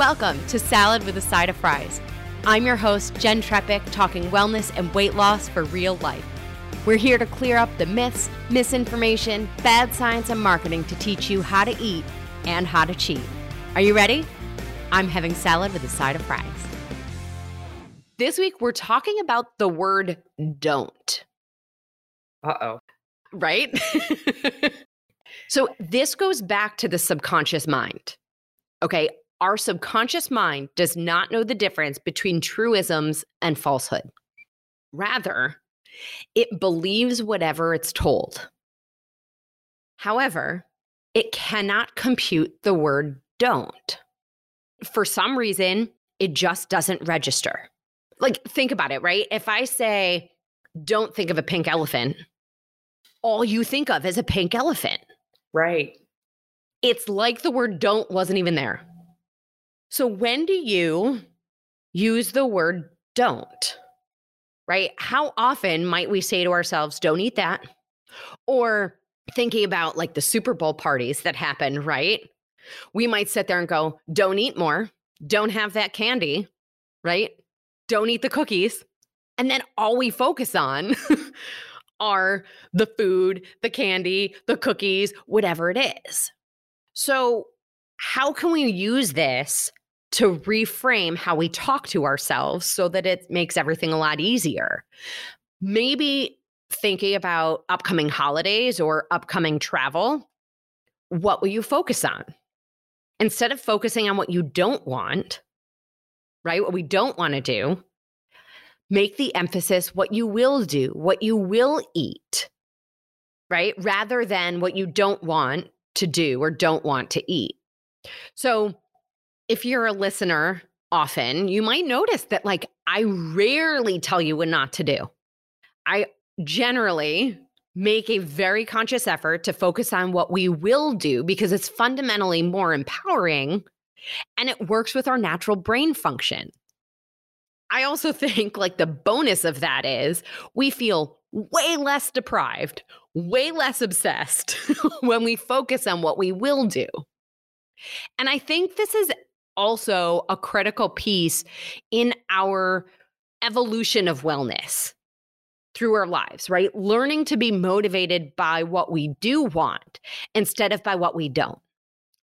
Welcome to Salad with a Side of Fries. I'm your host, Jenn Trepeck, talking wellness and weight loss for real life. We're here to clear up the myths, misinformation, bad science, and marketing to teach you how to eat and how to cheat. Are you ready? I'm having salad with a side of fries. This week, we're talking about the word don't. Uh oh. Right? so, this goes back to the subconscious mind. Okay. Our subconscious mind does not know the difference between truisms and falsehood. Rather, it believes whatever it's told. However, it cannot compute the word don't. For some reason, it just doesn't register. Like, think about it, right? If I say, don't think of a pink elephant, all you think of is a pink elephant. Right. It's like the word don't wasn't even there. So, when do you use the word don't? Right? How often might we say to ourselves, don't eat that? Or thinking about like the Super Bowl parties that happen, right? We might sit there and go, don't eat more, don't have that candy, right? Don't eat the cookies. And then all we focus on are the food, the candy, the cookies, whatever it is. So, how can we use this to reframe how we talk to ourselves so that it makes everything a lot easier. Maybe thinking about upcoming holidays or upcoming travel, what will you focus on? Instead of focusing on what you don't want, right? What we don't want to do, make the emphasis what you will do, what you will eat, right? Rather than what you don't want to do or don't want to eat. So, if you're a listener often, you might notice that like I rarely tell you what not to do. I generally make a very conscious effort to focus on what we will do because it's fundamentally more empowering and it works with our natural brain function. I also think like the bonus of that is we feel way less deprived, way less obsessed when we focus on what we will do. And I think this is also a critical piece in our evolution of wellness through our lives, right? Learning to be motivated by what we do want instead of by what we don't.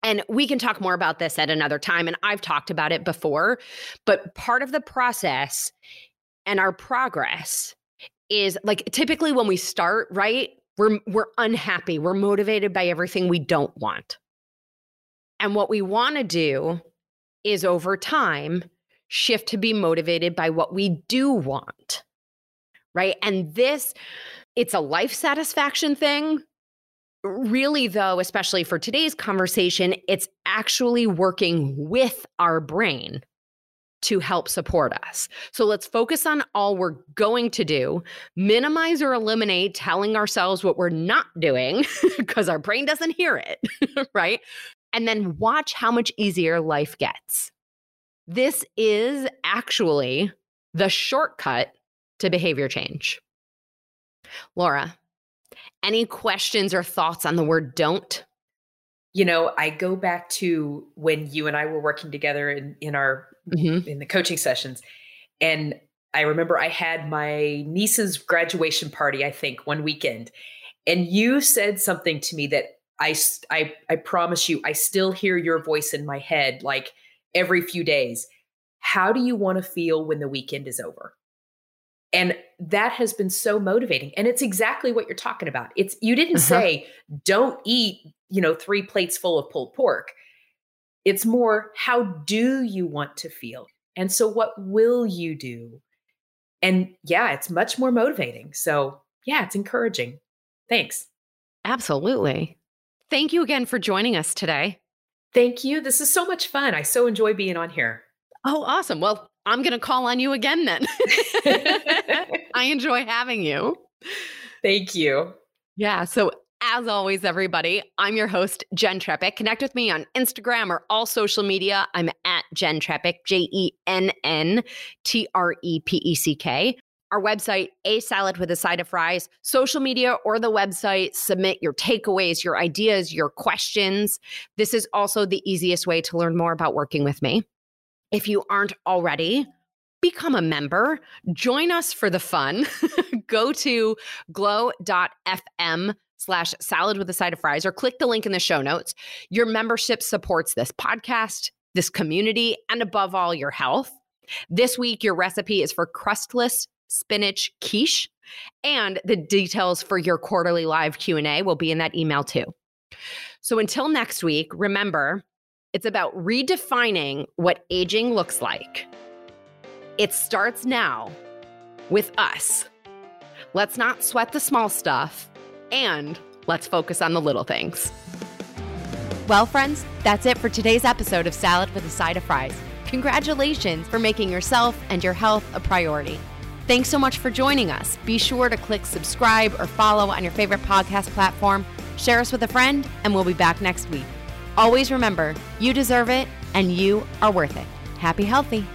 And we can talk more about this at another time. And I've talked about it before, but part of the process and our progress is like typically when we start, right? We're, we're unhappy. We're motivated by everything we don't want. And what we want to do is over time shift to be motivated by what we do want. Right. And this, it's a life satisfaction thing. Really, though, especially for today's conversation, it's actually working with our brain to help support us. So let's focus on all we're going to do, minimize or eliminate telling ourselves what we're not doing because our brain doesn't hear it, right? And then watch how much easier life gets. This is actually the shortcut to behavior change. Laura, any questions or thoughts on the word don't? You know, I go back to when you and I were working together in, in our mm-hmm. in the coaching sessions. And I remember I had my niece's graduation party, I think, one weekend. And you said something to me that I, I, I promise you, I still hear your voice in my head like every few days. How do you want to feel when the weekend is over? And that has been so motivating. And it's exactly what you're talking about. It's you didn't uh-huh. say don't eat, you know, three plates full of pulled pork. It's more how do you want to feel? And so what will you do? And yeah, it's much more motivating. So, yeah, it's encouraging. Thanks. Absolutely. Thank you again for joining us today. Thank you. This is so much fun. I so enjoy being on here. Oh, awesome. Well, I'm going to call on you again then. I enjoy having you. Thank you. Yeah. So, as always, everybody, I'm your host, Jenn Trepeck. Connect with me on Instagram or all social media. I'm at Jenn Trepeck, J E N N T R E P E C K our website, A Salad with a Side of Fries, social media, or the website. Submit your takeaways, your ideas, your questions. This is also the easiest way to learn more about working with me. If you aren't already, become a member. Join us for the fun. Go to glow.fm slash salad with a side of fries or click the link in the show notes. Your membership supports this podcast, this community, and above all, your health. This week, your recipe is for crustless spinach quiche and the details for your quarterly live q&a will be in that email too. So until next week remember it's about redefining what aging looks like. It starts now with us. Let's not sweat the small stuff and let's focus on the little things. Well friends that's it for today's episode of salad with a side of fries. Congratulations for making yourself and your health a priority Thanks so much for joining us. Be sure to click subscribe or follow on your favorite podcast platform, share us with a friend, and we'll be back next week. Always remember, you deserve it and you are worth it. Happy healthy.